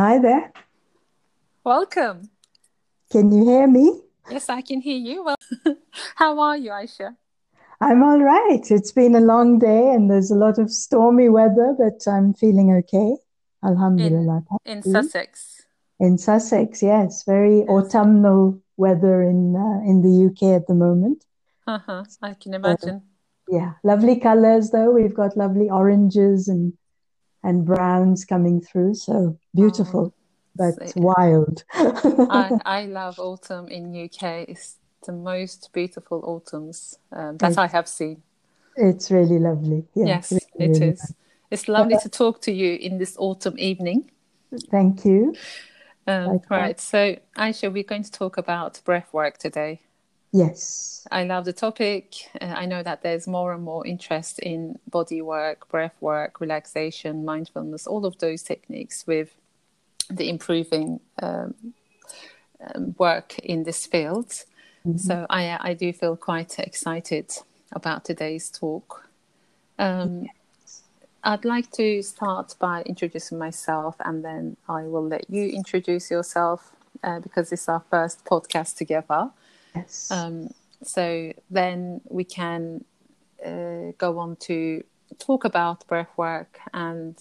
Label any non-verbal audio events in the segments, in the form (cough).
Hi there. Welcome. Can you hear me? Yes, I can hear you. Well, (laughs) how are you, Aisha? I'm all right. It's been a long day and there's a lot of stormy weather, but I'm feeling okay. Alhamdulillah. In, in Sussex. In Sussex, yes. Very yes. autumnal weather in uh, in the UK at the moment. Uh-huh. I can imagine. yeah, lovely colors though. We've got lovely oranges and and browns coming through. So beautiful, oh, but wild. (laughs) I, I love autumn in UK. It's the most beautiful autumns um, that it's, I have seen. It's really lovely. Yeah, yes, really, it really is. Nice. It's lovely to talk to you in this autumn evening. Thank you. Um, right. So, Aisha, we're going to talk about breath work today. Yes. I love the topic. Uh, I know that there's more and more interest in body work, breath work, relaxation, mindfulness, all of those techniques with the improving um, um, work in this field. Mm-hmm. So I, I do feel quite excited about today's talk. Um, I'd like to start by introducing myself and then I will let you introduce yourself uh, because it's our first podcast together. Um, so then we can uh, go on to talk about breath work. And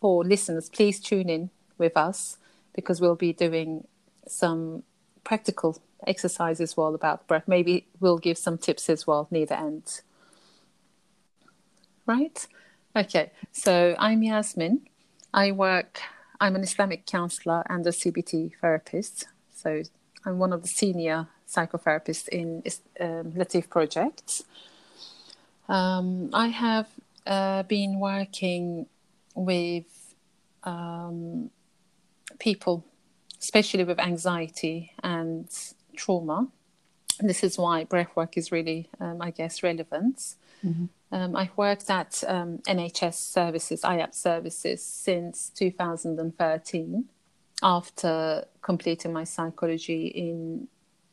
for listeners, please tune in with us because we'll be doing some practical exercises as well about breath. Maybe we'll give some tips as well near the end. Right? Okay. So I'm Yasmin. I work, I'm an Islamic counselor and a CBT therapist. So I'm one of the senior psychotherapist in um, Latif projects. Um, I have uh, been working with um, people, especially with anxiety and trauma. And this is why breathwork is really, um, I guess, relevant. Mm-hmm. Um, I've worked at um, NHS services, IAPT services, since 2013 after completing my psychology in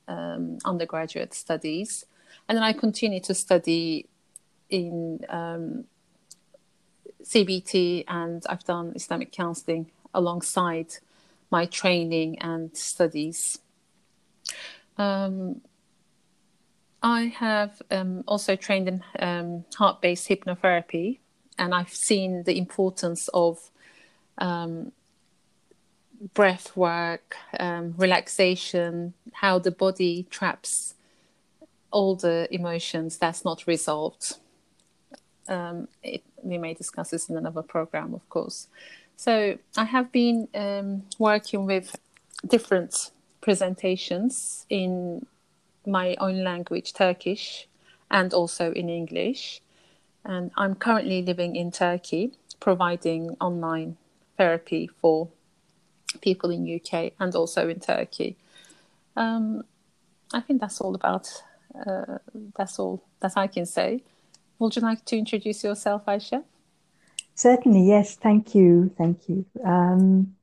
um, undergraduate studies. And then I continued to study in um, CBT and I've done Islamic counseling alongside my training and studies. Um, I have um, also trained in um, heart based hypnotherapy, and I've seen the importance of um, breath work, um, relaxation, how the body traps all the emotions that's not resolved. Um, it, we may discuss this in another program, of course. So I have been um, working with different presentations in my own language, Turkish, and also in English. And I'm currently living in Turkey, providing online therapy for people in UK and also in Turkey. Um, I think that's all about. Uh, that's all that I can say. Would you like to introduce yourself, Aisha? Certainly, yes. Thank you, thank you. Um,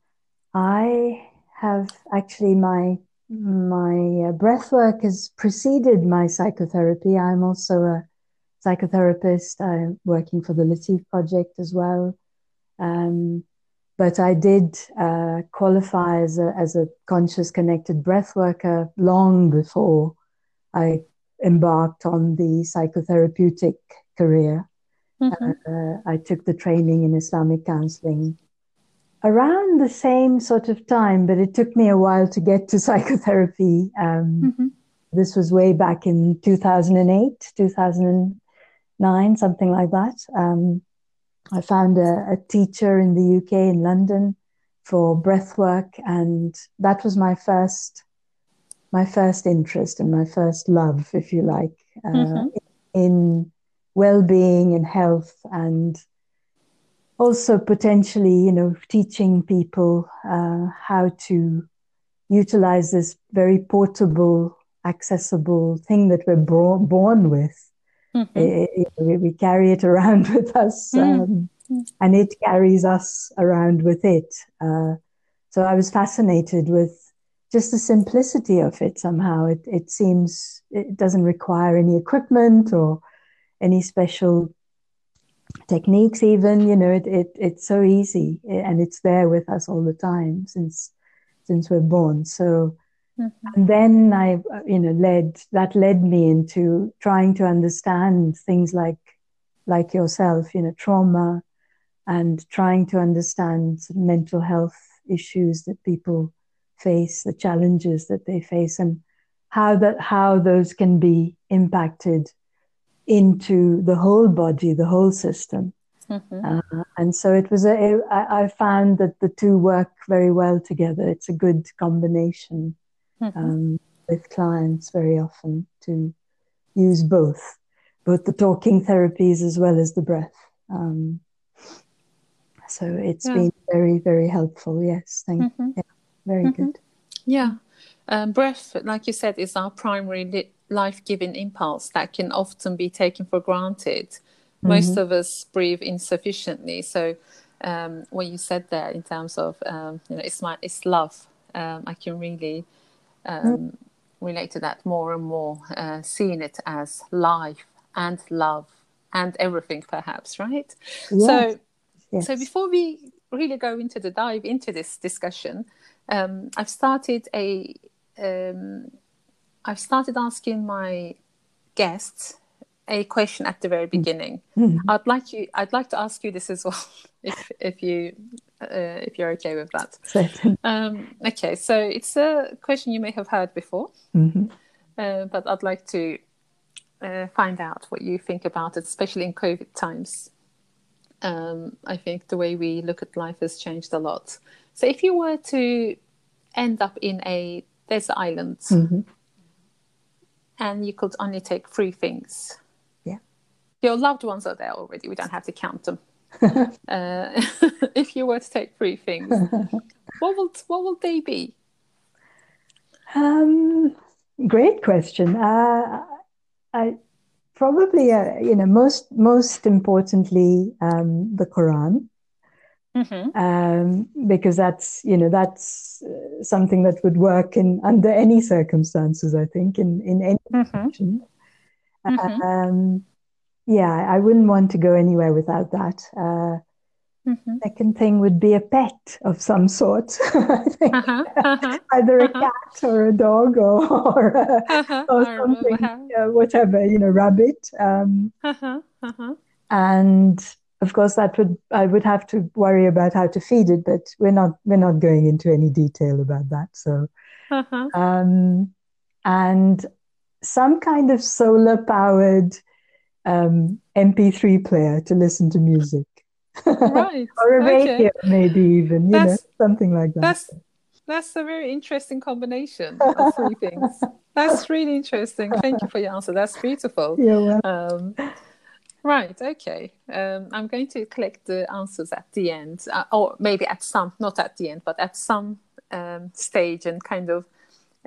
I have actually my my uh, breath work has preceded my psychotherapy. I'm also a psychotherapist. I'm working for the Latif Project as well. Um, but I did uh, qualify as a, as a conscious connected breath worker long before I embarked on the psychotherapeutic career. Mm-hmm. Uh, I took the training in Islamic counseling around the same sort of time, but it took me a while to get to (laughs) psychotherapy. Um, mm-hmm. This was way back in 2008, 2009, something like that. Um, I found a, a, teacher in the UK in London for breath work, and that was my first my first interest and my first love, if you like, uh, mm-hmm. in well-being and health, and also potentially, you know, teaching people uh, how to utilize this very portable, accessible thing that we're born with Mm-hmm. It, it, we carry it around (laughs) with us, mm. um, mm. and it carries us around with it. Uh, so I was fascinated with just the simplicity of it. Somehow, it it seems it doesn't require any equipment or any special techniques even you know it, it it's so easy and it's there with us all the time since since we're born so mm-hmm. and then i you know led that led me into trying to understand things like like yourself you know trauma and trying to understand mental health issues that people face the challenges that they face and how that how those can be impacted into the whole body, the whole system. Mm-hmm. Uh, and so it was a, I, I found that the two work very well together. It's a good combination mm-hmm. um, with clients very often to use both, both the talking therapies as well as the breath. Um, so it's yeah. been very, very helpful. Yes, thank mm-hmm. you. Yeah, very mm-hmm. good. Yeah. Um, breath, like you said, is our primary li- life giving impulse that can often be taken for granted. Mm-hmm. Most of us breathe insufficiently. So, um, what you said there in terms of, um, you know, it's, my, it's love, um, I can really mm. relate to that more and more, uh, seeing it as life and love and everything, perhaps, right? Yes. So, yes. so before we really go into the dive into this discussion, um, I've started a um, I've started asking my guests a question at the very mm. beginning. Mm-hmm. I'd like you. I'd like to ask you this as well, (laughs) if if you uh, if you're okay with that. (laughs) Um, okay, so it's a question you may have heard before, mm-hmm. uh, but I'd like to uh, find out what you think about it, especially in COVID times. Um, I think the way we look at life has changed a lot. So, if you were to end up in a desert island. Mm-hmm and you could only take three things. Yeah. Your loved ones are there already. We don't have to count them. (laughs) uh, (laughs) if you were to take three things, what will what will they be? Um, great question. Uh, I probably uh, you know most most importantly um, the Quran. Mm-hmm. Um, because that's you know that's uh, something that would work in under any circumstances. I think in in any mm-hmm. mm-hmm. Um, yeah, I wouldn't want to go anywhere without that. Uh, mm-hmm. Second thing would be a pet of some sort. (laughs) uh-huh, uh-huh, (laughs) Either a uh-huh. cat or a dog or or, uh, or something, uh, whatever you know, rabbit. Um, uh-huh, uh-huh. and of course that would i would have to worry about how to feed it but we're not we're not going into any detail about that so uh-huh. um, and some kind of solar powered um, mp3 player to listen to music. Right. (laughs) Or a okay. radio maybe even you that's, know something like that. that's that's a very interesting combination of three things. (laughs) That's really interesting. Thank you for your answer. That's beautiful. Yeah um, Right. Okay. Um, I'm going to collect the answers at the end, uh, or maybe at some, not at the end, but at some um, stage, and kind of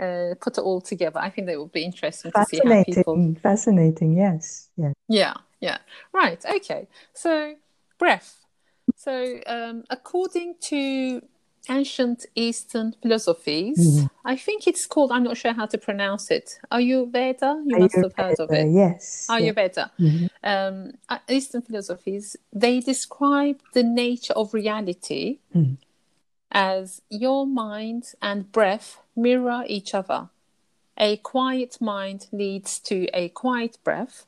uh, put it all together. I think that would be interesting to see how people. Fascinating. Yes. Yeah. Yeah. Yeah. Right. Okay. So breath. So um, according to ancient Eastern philosophies. Mm. I think it's called, I'm not sure how to pronounce it. Ayurveda? You Veda? You must have heard of it. Yes. Ayurveda. Mm-hmm. Um, uh, Eastern philosophies, they describe the nature of reality mm. As your mind and breath mirror each other. A quiet mind leads to a quiet breath.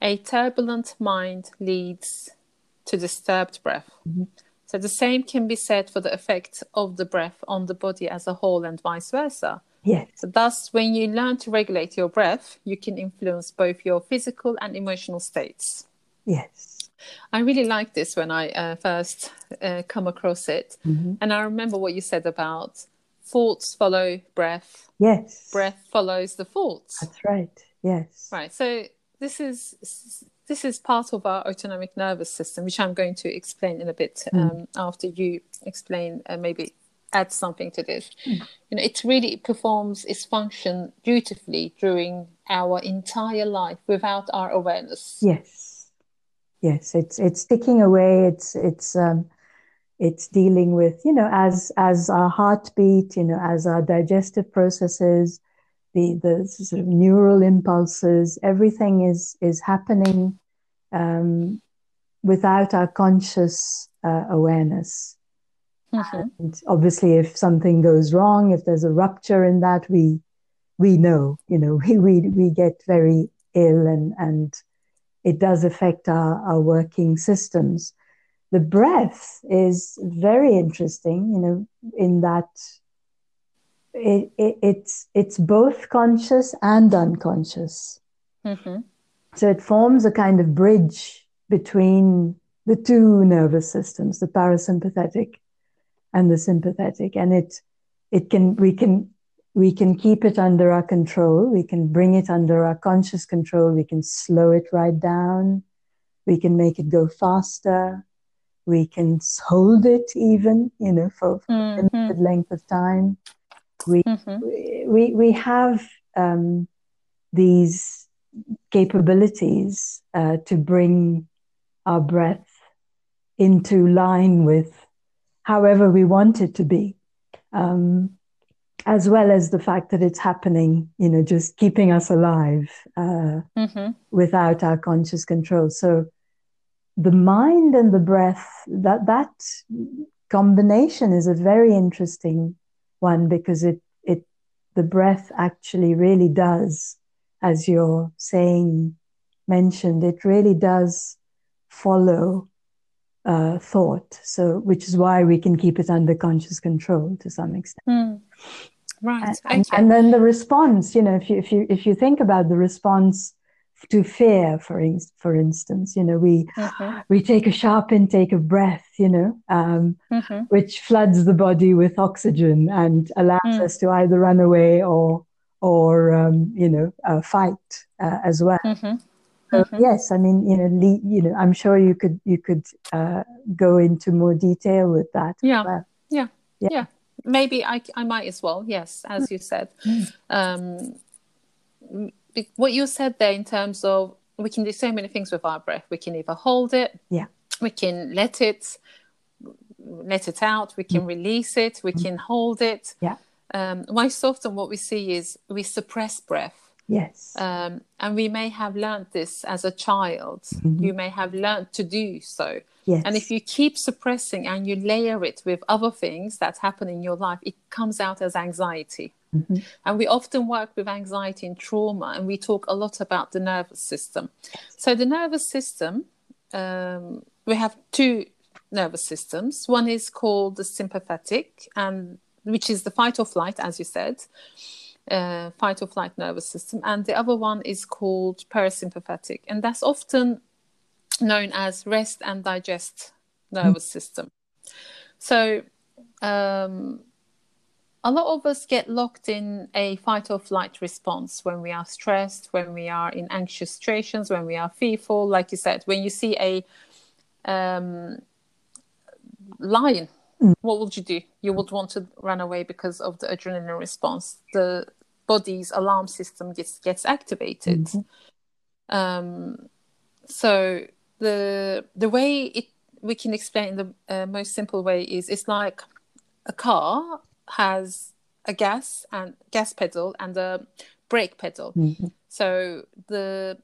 A turbulent mind leads to disturbed breath. Mm-hmm. So the same can be said for the effect of the breath on the body as a whole and vice versa. Yes. So thus, when you learn to regulate your breath, you can influence both your physical and emotional states. Yes. I really like this when I uh, first uh, come across it. Mm-hmm. And I remember what you said about thoughts follow breath. Yes. Breath follows the thoughts. That's right. Yes. Right. So this is this is part of our autonomic nervous system, which I'm going to explain in a bit mm. um, after you explain, uh, maybe add something to this. Mm. You know, it really performs its function dutifully during our entire life without our awareness. Yes, yes, it's it's ticking away. It's it's um, it's dealing with you know as as our heartbeat, you know, as our digestive processes the the sort of neural impulses, everything is is happening um, without our conscious uh, awareness. Mhm. And obviously, if something goes wrong, if there's a rupture in that, we we know, you know, (laughs) we we, we get very ill and and it does affect our, our working systems. The breath is very interesting, you know, in that it, it, it's it's both conscious and unconscious. Mhm. So it forms a kind of bridge between the two nervous systems, the parasympathetic and the sympathetic. And it it can we can we can keep it under our control. We can bring it under our conscious control. We can slow it right down. We can make it go faster. We can hold it even, you know, for, for a limited length of time. We Mhm. we we have um, these capabilities uh, to bring our breath into line with however we want it to be, um, as well as the fact that it's happening, you know, just keeping us alive uh, Mhm. without our conscious control. So the mind and the breath, that that combination is a very interesting one because it it the breath actually really does, as you're saying mentioned, it really does follow uh, thought. So which is why we can keep it under conscious control to some extent. Mm. Right. And, Okay. and then the response, you know, if you if you if you think about the response to fear, for in, for instance, you know, we Mhm. we take a sharp intake of breath, you know, um, Mhm. which floods the body with oxygen and allows Mm. us to either run away or or um, you know uh, fight uh, as well. Mhm. So Mhm. yes, I mean you know le- you know I'm sure you could you could uh, go into more detail with that. Yeah. well. Yeah. Yeah. Yeah. Maybe I, I might as well. Yes, as you said. (laughs) Mm. Um, what you said there in terms of we can do so many things with our breath. We can either hold it. Yeah. We can let it let it out. We can release it. We can hold it. Mm. Yeah. Um, most often, what we see is we suppress breath. Yes. Um, and we may have learned this as a child. Mhm. You may have learned to do so. yes. And if you keep suppressing and you layer it with other things that happen in your life, it comes out as anxiety. Mhm. And we often work with anxiety and trauma, and we talk a lot about the nervous system. So, the nervous system, um, we have two nervous systems. One is called the sympathetic, and which is the fight or flight, as you said, uh, fight or flight nervous system, and the other one is called parasympathetic, and that's often known as rest and digest nervous system. So, um, a lot of us get locked in a fight or flight response when we are stressed, when we are in anxious situations, when we are fearful. Like you said, when you see a um, lion, what would you do? You would want to run away because of the adrenaline response. The body's alarm system gets gets activated. Um, so the the way it we can explain the uh, most simple way is it's like a car has a gas and gas pedal and a brake pedal. Mhm. So the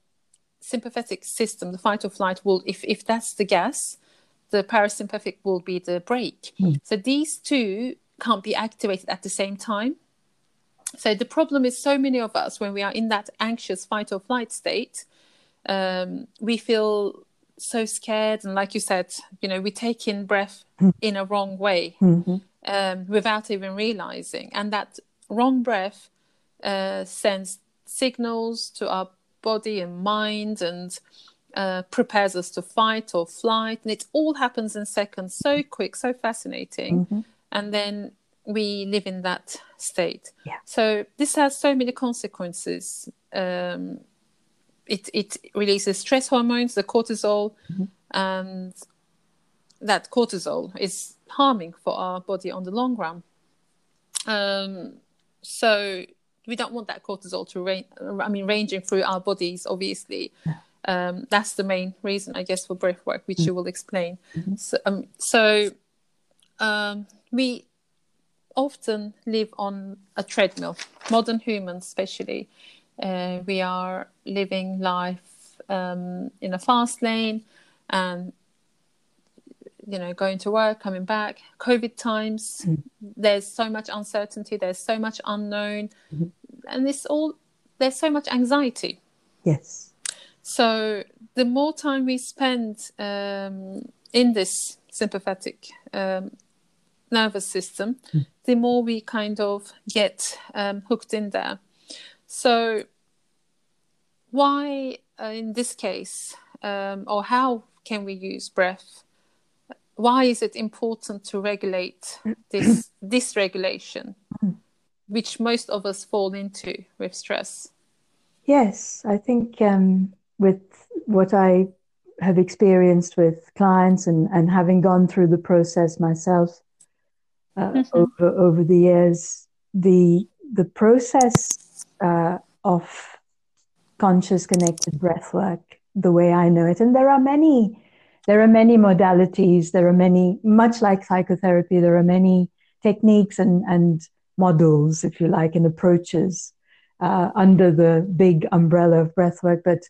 sympathetic system, the fight or flight, will if if that's the gas, the parasympathetic will be the brake. Mm. So these two can't be activated at the same time. So the problem is, so many of us, when we are in that anxious fight or flight state, um, we feel so scared, and like you said, you know, we take in breath in a wrong way Mhm. um, without even realizing. And that wrong breath uh, sends signals to our body and mind and uh, prepares us to fight or flight. And it all happens in seconds, so quick, so fascinating. Mhm. And then we live in that state. Yeah. So this has so many consequences. Um, it, it releases stress hormones, the cortisol, Mhm. and that cortisol is harming for our body on the long run. Um, so we don't want that cortisol to range. I mean, ranging through our bodies, obviously. Um, that's the main reason, I guess, for breath work, which you will explain. Mhm. So, um, so um, we often live on a treadmill. Modern humans, especially, uh, we are living life um, in a fast lane, and you know, going to work, coming back, COVID times, mm. there's so much uncertainty, there's so much unknown, mm-hmm. and it's all, there's so much anxiety. Yes. So the more time we spend um, in this sympathetic um, nervous system, mm. The more we kind of get um, hooked in there. So, why, uh, in this case, um, or how can we use breath? Why is it important to regulate this (clears throat) dysregulation, which most of us fall into with stress? Yes, I think um, with what I have experienced with clients and, and having gone through the process myself uh, mm-hmm. over over the years, the the process uh, of conscious connected breath work, the way I know it, and there are many there are many modalities. There are many, much like psychotherapy, there are many techniques and and models, if you like, and approaches uh, under the big umbrella of breathwork. But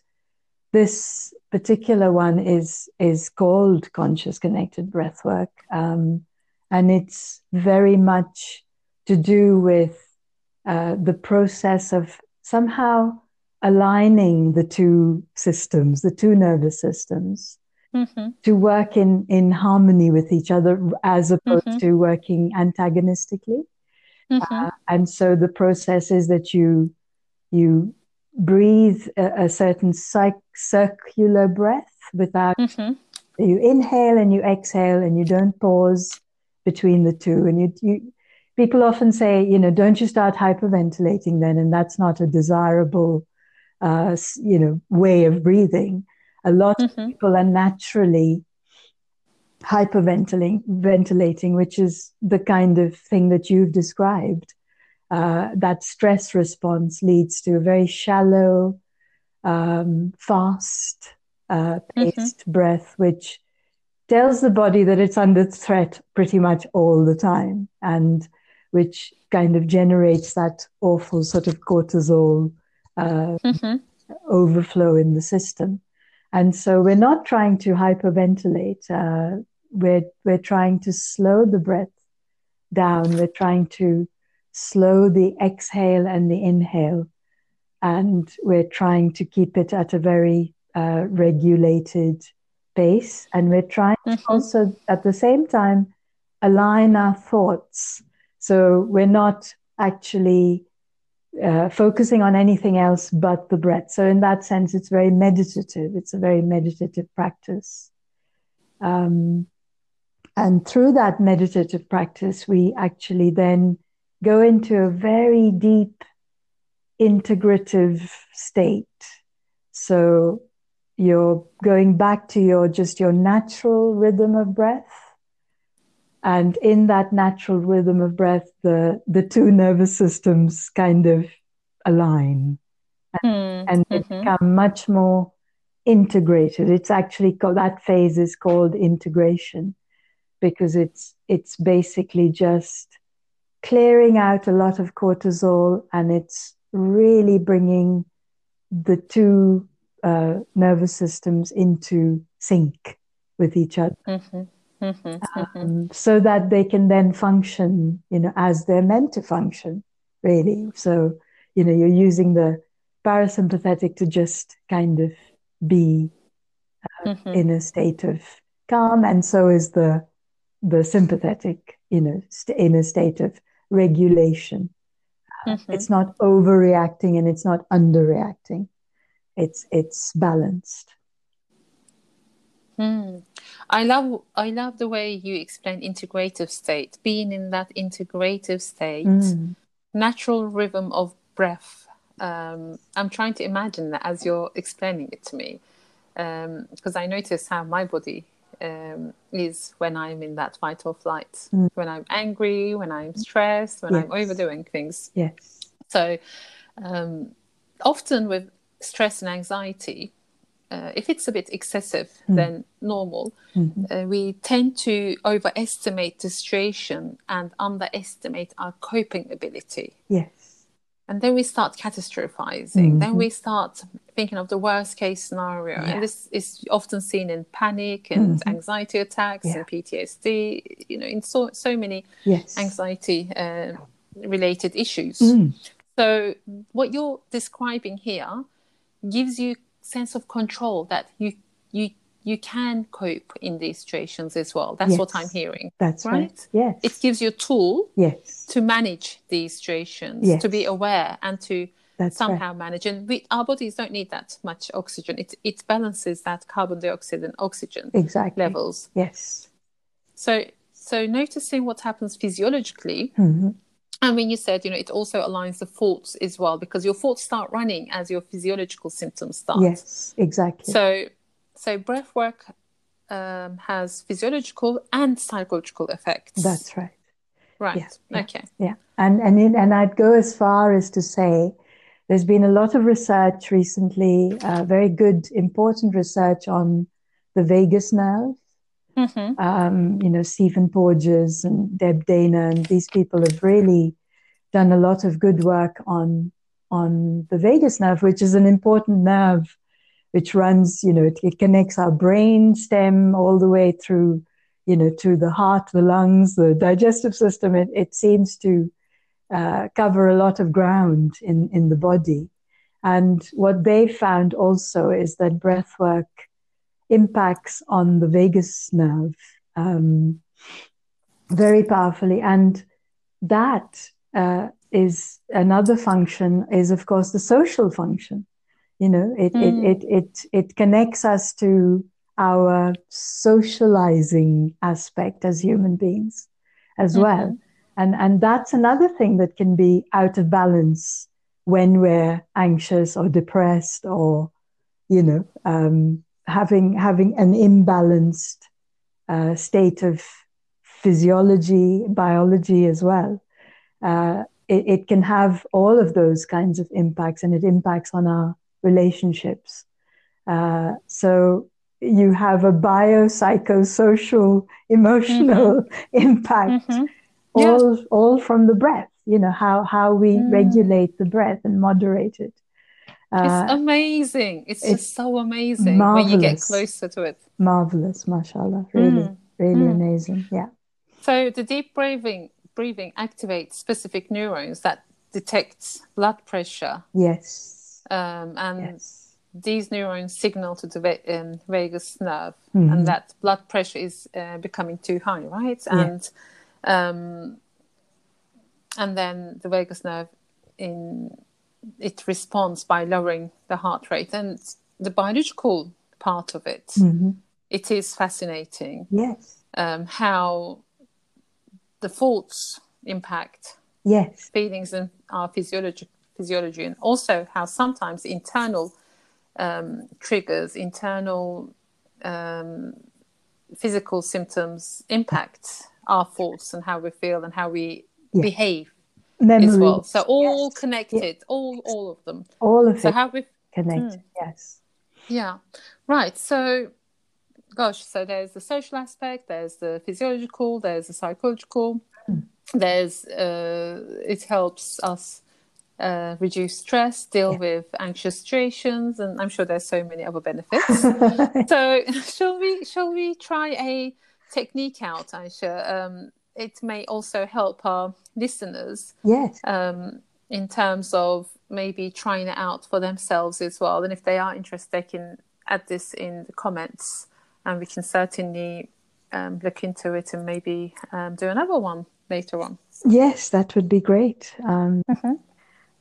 this particular one is is called conscious connected breathwork, um, and it's very much to do with uh, the process of somehow aligning the two systems, the two nervous systems, mm-hmm. to work in in harmony with each other, as opposed mm-hmm. to working antagonistically. Mm-hmm. Uh, and so the process is that you you breathe a, a certain circular breath without mm-hmm. you inhale and you exhale and you don't pause between the two and you, you people often say you know don't you start hyperventilating then and that's not a desirable uh, you know way of breathing a lot mm-hmm. of people are naturally hyperventilating ventilating which is the kind of thing that you've described uh, that stress response leads to a very shallow, um, fast uh, paced mm-hmm. breath, which tells the body that it's under threat pretty much all the time, and which kind of generates that awful sort of cortisol uh, mm-hmm. overflow in the system. And so we're not trying to hyperventilate. Uh, we're we're trying to slow the breath down. We're trying to slow the exhale and the inhale. And we're trying to keep it at a very uh, regulated pace. And we're trying mm-hmm. to also, at the same time, align our thoughts. So we're not actually uh, focusing on anything else but the breath. So, in that sense, it's very meditative. It's a very meditative practice. Um, and through that meditative practice, we actually then go into a very deep integrative state. So you're going back to your just your natural rhythm of breath. And in that natural rhythm of breath, the, the two nervous systems kind of align and, mm. and mm-hmm. become much more integrated. It's actually called that phase is called integration because it's it's basically just clearing out a lot of cortisol and it's really bringing the two uh, nervous systems into sync with each other. Mm-hmm. Mm-hmm. mm-hmm. Um, so that they can then function, you know, as they're meant to function, really. So, you know, you're using the parasympathetic to just kind of be uh, mm-hmm. in a state of calm, and so is the the sympathetic, you know, st- in a state of regulation. Mm-hmm. It's not overreacting and it's not underreacting. It's it's balanced. Hmm. I love I love the way you explain integrative state. Being in that integrative state, mm. natural rhythm of breath. Um, I'm trying to imagine that as you're explaining it to me, because um, I notice how my body um, is when I'm in that fight or flight, mm. when I'm angry, when I'm stressed, when yes. I'm overdoing things. Yes. So um, often with stress and anxiety, uh, if it's a bit excessive mm. than normal, mm-hmm. uh, we tend to overestimate the situation and underestimate our coping ability. Yes. And then we start catastrophizing. Mm-hmm. Then we start thinking of the worst case scenario, yeah. and this is often seen in panic and mm-hmm. anxiety attacks yeah. and PTSD. You know, in so so many yes. anxiety uh, related issues. Mm. So what you're describing here gives you sense of control that you you you can cope in these situations as well. That's yes. what I'm hearing. That's right. right. Yes. It gives you a tool yes. to manage these situations, yes. to be aware and to That's somehow right. manage. And we, our bodies don't need that much oxygen. It, it balances that carbon dioxide and oxygen exactly. levels. Yes. So, so noticing what happens physiologically. Mm-hmm. And when you said, you know, it also aligns the thoughts as well, because your thoughts start running as your physiological symptoms start. Yes, exactly. So so breath work um, has physiological and psychological effects. That's right. Right. Yeah, yeah, okay. Yeah. And and in, and I'd go as far as to say there's been a lot of research recently, uh, very good, important research on the vagus nerve. Mm-hmm. Um, you know, Stephen Porges and Deb Dana, and these people have really done a lot of good work on on the vagus nerve, which is an important nerve which runs, you know, it, it connects our brain stem all the way through, you know, to the heart, the lungs, the digestive system. It, it seems to uh, cover a lot of ground in, in the body. And what they found also is that breath work impacts on the vagus nerve um, very powerfully. And that uh, is another function, is of course the social function you know it, mm. it, it it it connects us to our socializing aspect as human beings as mm-hmm. well and and that's another thing that can be out of balance when we're anxious or depressed or you know um, having having an imbalanced uh, state of physiology biology as well uh, it, it, can have all of those kinds of impacts and it impacts on our relationships. Uh, so you have a biopsychosocial, emotional mm-hmm. (laughs) impact, mm-hmm. all yeah. all from the breath. You know how how we mm. regulate the breath and moderate it. Uh, it's amazing. It's, it's, just so amazing marvelous. when you get closer to it. Marvelous, mashallah. Really, mm. really mm. amazing. Yeah. So the deep breathing breathing activates specific neurons that detects blood pressure. Yes um, and yes. these neurons signal to the um, vagus nerve, mm-hmm. and that blood pressure is uh, becoming too high, right? And um, and then the vagus nerve in it responds by lowering the heart rate, and the biological part of it. Mm-hmm. it is fascinating. Yes, um, how the thoughts impact yes feelings and our physiology physiology and also how sometimes internal um, triggers, internal um, physical symptoms impact our thoughts and how we feel and how we yeah. behave Memories. as well. So all yes. connected, yes. all all of them. All of so it. So how we connected. Mm, yes. Yeah. Right. So gosh, so there's the social aspect, there's the physiological, there's the psychological, mm. there's uh, it helps us uh, reduce stress, deal yeah. with anxious situations, and I'm sure there's so many other (laughs) benefits. so, (laughs) shall we shall we try a technique out, Aisha? Um, it may also help our listeners. Yes. Um, in terms of maybe trying it out for themselves as well, and if they are interested, they can add this in the comments, and we can certainly um, look into it and maybe um, do another one later on. Yes, that would be great. Um, mm-hmm.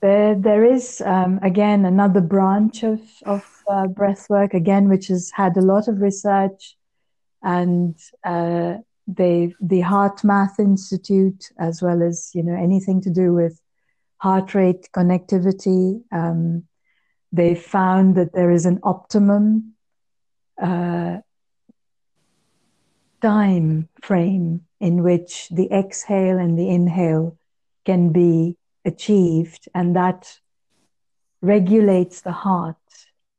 There, there is um, again another branch of of uh, breathwork again, which has had a lot of research, and uh, they the HeartMath Institute, as well as you know anything to do with heart rate connectivity. Um, they found that there is an optimum uh, time frame in which the exhale and the inhale can be achieved, and that regulates the heart.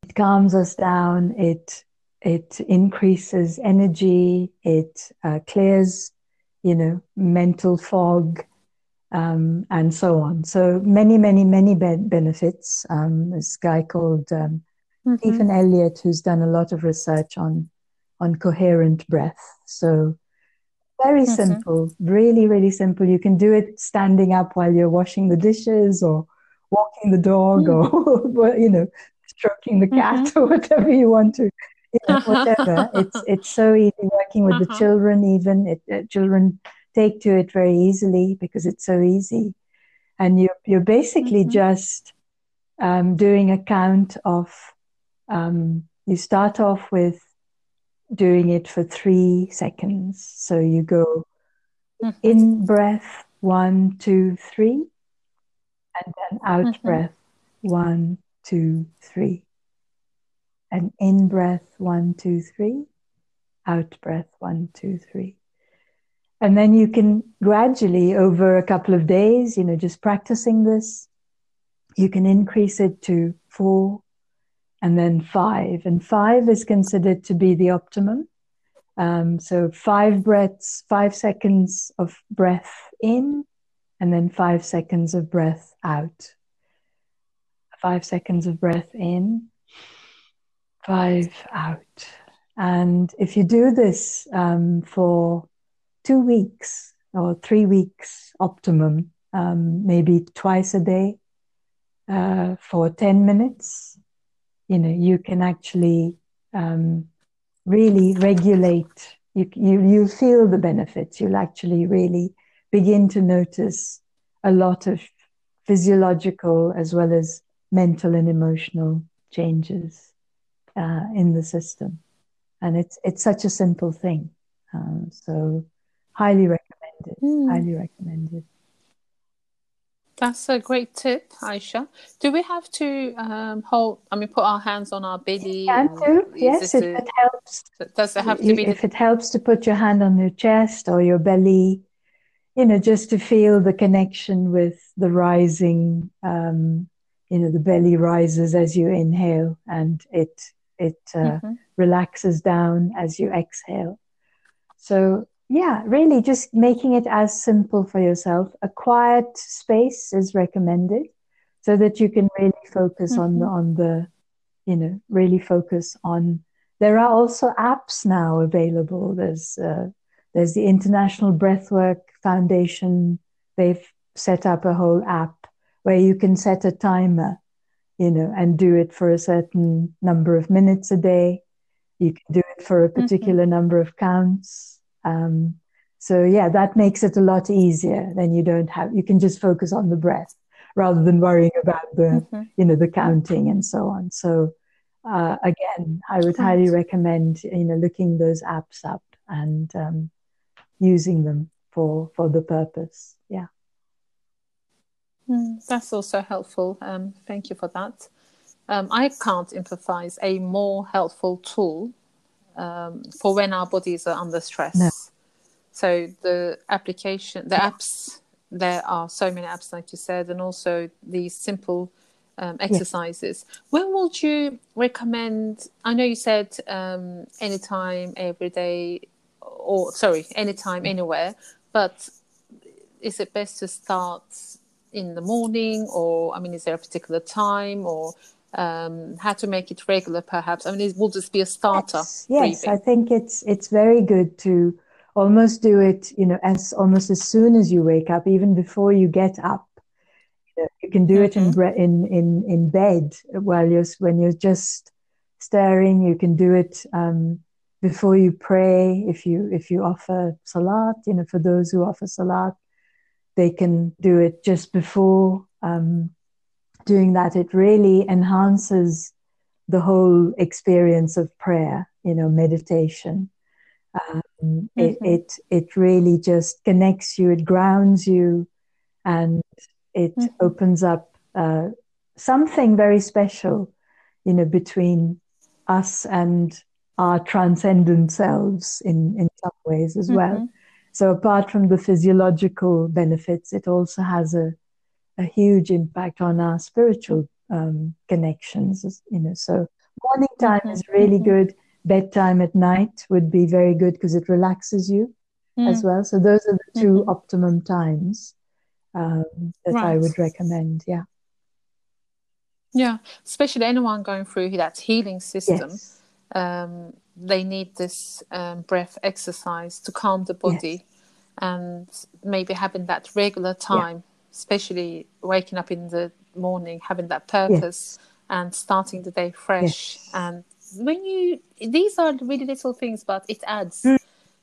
It calms us down. It it increases energy. It uh, clears, you know, mental fog, um, and so on. So many, many, many be- benefits. Um, this guy called um, mm-hmm. Stephen Elliott, who's done a lot of research on on coherent breath. So very mm-hmm. simple, really, really simple. You can do it standing up while you're washing the dishes or walking the dog mm. or (laughs) you know stroking the cat mm-hmm. (laughs) or whatever you want to know, whatever (laughs) it's it's so easy working with uh-huh. the children even it, uh, children take to it very easily because it's so easy and you're, you're basically mm-hmm. just um, doing a count of um, you start off with doing it for three seconds so you go mm-hmm. in breath one two three and then out mm-hmm. breath one, two, three. And in breath one, two, three. Out breath one, two, three. And then you can gradually, over a couple of days, you know, just practicing this, you can increase it to four and then five. And five is considered to be the optimum. Um, so five breaths, five seconds of breath in, and then five seconds of breath out. Five seconds of breath in, five out. And if you do this um, for two weeks or three weeks optimum, um, maybe twice a day uh, for 10 minutes, you know, you can actually um, really regulate. You, you, you feel the benefits. You'll actually really begin to notice a lot of physiological as well as mental and emotional changes uh, in the system. And it's, it's such a simple thing. Uh, so, highly recommended. Mm. Highly recommended. That's a great tip, Aisha. Do we have to um, hold? I mean, put our hands on our belly. Can do. Yes, if it helps. Does it have to be? If the... it helps to put your hand on your chest or your belly, you know, just to feel the connection with the rising, um, you know, the belly rises as you inhale and it, it uh, mm-hmm. relaxes down as you exhale. So, yeah, really just making it as simple for yourself. A quiet space is recommended so that you can really focus mm-hmm. on the, on the, you know, really focus on. There are also apps now available. There's uh, there's the International Breathwork Foundation. They've set up a whole app where you can set a timer, you know, and do it for a certain number of minutes a day. You can do it for a mm-hmm. particular mm-hmm. number of counts. Um, so yeah, that makes it a lot easier. Then you don't have you can just focus on the breath rather than worrying about the mm-hmm. you know the counting and so on. So uh, again, I would highly recommend you know looking those apps up and um, using them for for the purpose. Mm, that's also helpful. Um, thank you for that. Um, I can't emphasize a more helpful tool um, for when our bodies are under stress. No. So the application, the apps, there are so many apps, like you said, and also these simple um, exercises. Yes. When would you recommend? I know you said um, anytime, every day, or sorry, anytime, anywhere. But is it best to start in the morning, or I mean, is there a particular time, or um, how to make it regular? Perhaps I mean, it will just be a starter. Yes, yes I think it's it's very good to almost do it. You know, as almost as soon as you wake up, even before you get up. You, can do mm-hmm. it in, in in in bed while you're when you're just staring. You can do it. Um, before you pray, if you if you offer salat, you know, for those who offer salat, they can do it just before um, doing that. It really enhances the whole experience of prayer, you know, meditation. Um, mm-hmm. it, it it really just connects you, it grounds you, and it mm-hmm. opens up uh, something very special, you know, between us and our transcendent selves in, in some ways as mm-hmm. well. So apart from the physiological benefits, it also has a, a huge impact on our spiritual um, connections. You know, so morning time mm-hmm. is really mm-hmm. good. Bedtime at night would be very good because it relaxes you mm. as well. So those are the 2 mm-hmm. optimum times um, that right. I would recommend. Yeah. Yeah, especially anyone going through that healing system. Yes. Um, they need this um, breath exercise to calm the body Yes. and maybe having that regular time, especially waking up in the morning, having that purpose and starting the day fresh. Yes. And when you, these are really little things, but it adds. Mm.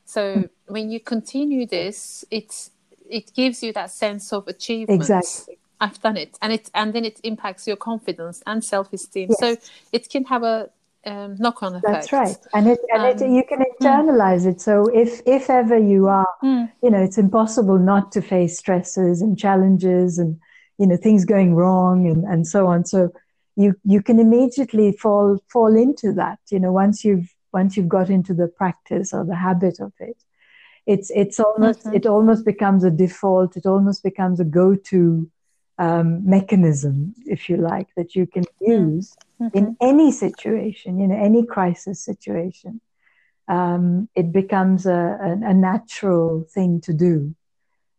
So when you continue this, it's, it gives you that sense of achievement. Exactly. I've done it, and it and then it impacts your confidence and self esteem. Yes. So it can have a um, knock on effect. That's right, and it and it, Um, you can internalize it. So if if ever you are, Mm. you know, it's impossible not to face stresses and challenges and you know things going wrong and and so on. So you you can immediately fall fall into that. You know, once you've once you've got into the practice or the habit of it, it's it's almost Mhm. it almost becomes a default. It almost becomes a go to um, mechanism, if you like, that you can use Mhm. in any situation, in any crisis situation, um, it becomes a, a, a natural thing to do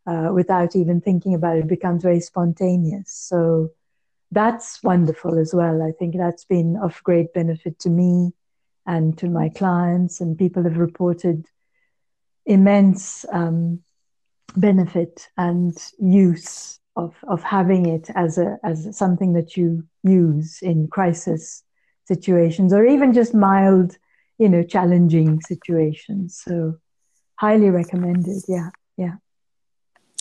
uh, without even thinking about it. It becomes very spontaneous. So that's wonderful as well. I think that's been of great benefit to me and to my clients, and people have reported immense um, benefit and use of, of having it as a as something that you use in crisis situations or even just mild, you know, challenging situations. So highly recommended. Yeah, yeah.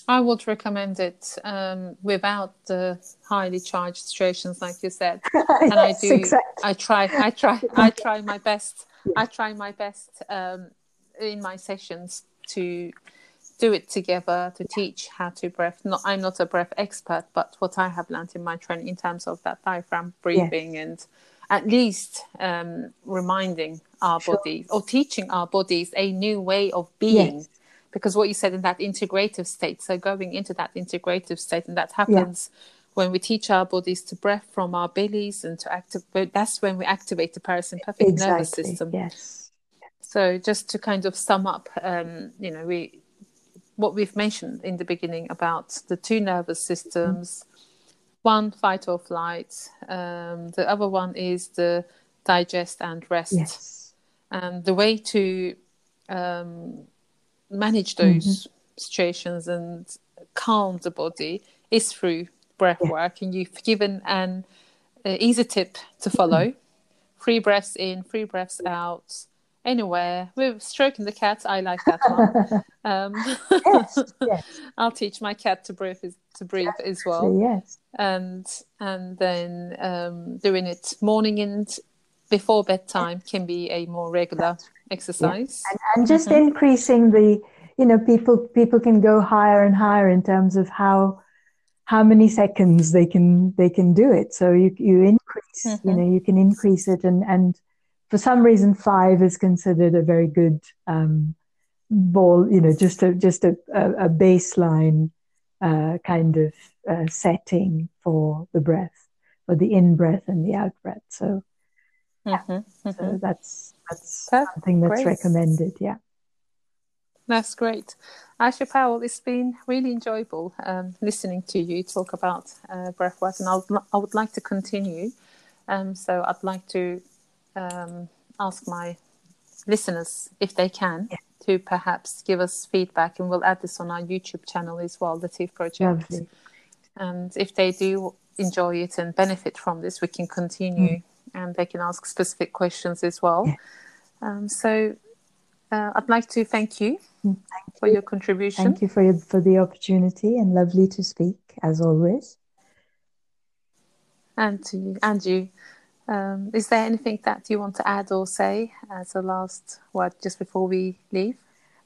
I would recommend it um, without the highly charged situations, like you said. (laughs) And I do. exactly. I try. I try. I try my best. I try my best um, in my sessions to do it together to teach how to breath. Not, I'm not a breath expert, but what I have learned in my training in terms of that diaphragm breathing and at least um, reminding our Sure. bodies or teaching our bodies a new way of being. Yes. Because what you said in that integrative state, so going into that integrative state, and that happens when we teach our bodies to breath from our bellies and to activate. That's when we activate the parasympathetic nervous system. Yes. So just to kind of sum up, um, you know, we what we've mentioned in the beginning about the two nervous systems, one fight or flight, um, the other one is the digest and rest. Yes. And the way to um, manage those situations and calm the body is through breath Yeah. work. And you've given an uh, easy tip to follow: three breaths in, three breaths out, anywhere. With stroking the cat, I like that one. (laughs) Um, yes. Yes. (laughs) I'll teach my cat to breathe to breathe as well, yes. and and then um, doing it morning and before bedtime can be a more regular exercise. and, and just Mhm. increasing the you know people people can go higher and higher in terms of how how many seconds they can they can do it so you you increase you Mhm. know you can increase it and and for some reason five is considered a very good um ball you know just a just a, a, baseline uh, kind of uh, setting for the breath for the in breath and the out breath so Mhm, mhm. so that's that's Perfect. something that's Great. recommended yeah That's great. Asha Powell, it's been really enjoyable um, listening to you talk about uh, breathwork, and I would, I would like to continue. Um, so I'd like to um, ask my listeners if they can Yeah. to perhaps give us feedback, and we'll add this on our YouTube channel as well, the Teeth Project. lovely And if they do enjoy it and benefit from this, we can continue, and they can ask specific questions as well. Yeah. Um, so uh, I'd like to thank you Mm, for your contribution. Thank you for your, for the opportunity and lovely to speak as always. And to you, and you. Um, is there anything that you want to add or say as a last word just before we leave?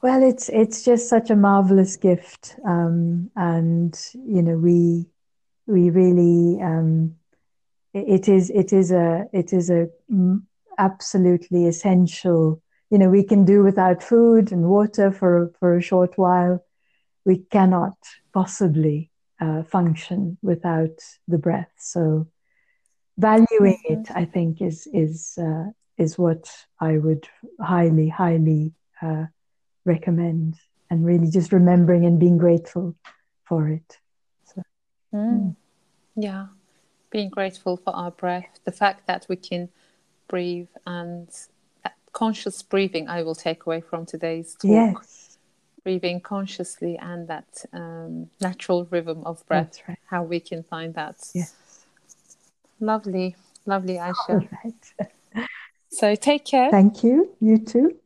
Well, it's it's just such a marvelous gift, um, and you know we we really um, it, it is it is a it is a absolutely essential. You know we can do without food and water for for a short while. We cannot possibly uh, function without the breath. So valuing it, I think, is is uh, is what I would highly highly uh, recommend, and really just remembering and being grateful for it. Mm. Yeah, being grateful for our breath, the fact that we can breathe, and that conscious breathing I will take away from today's talk. Yes. Breathing consciously and that um, natural rhythm of breath, right. how we can find that. Yes. Lovely, lovely, Aisha. All right. So take care. Thank you. You too.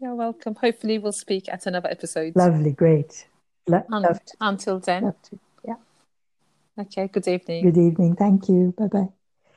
You're welcome. Hopefully, we'll speak at another episode. Lovely. Great. Lo- Un- love to. until then. Love to. Yeah. Okay, good evening. Good evening. Thank you. Bye bye.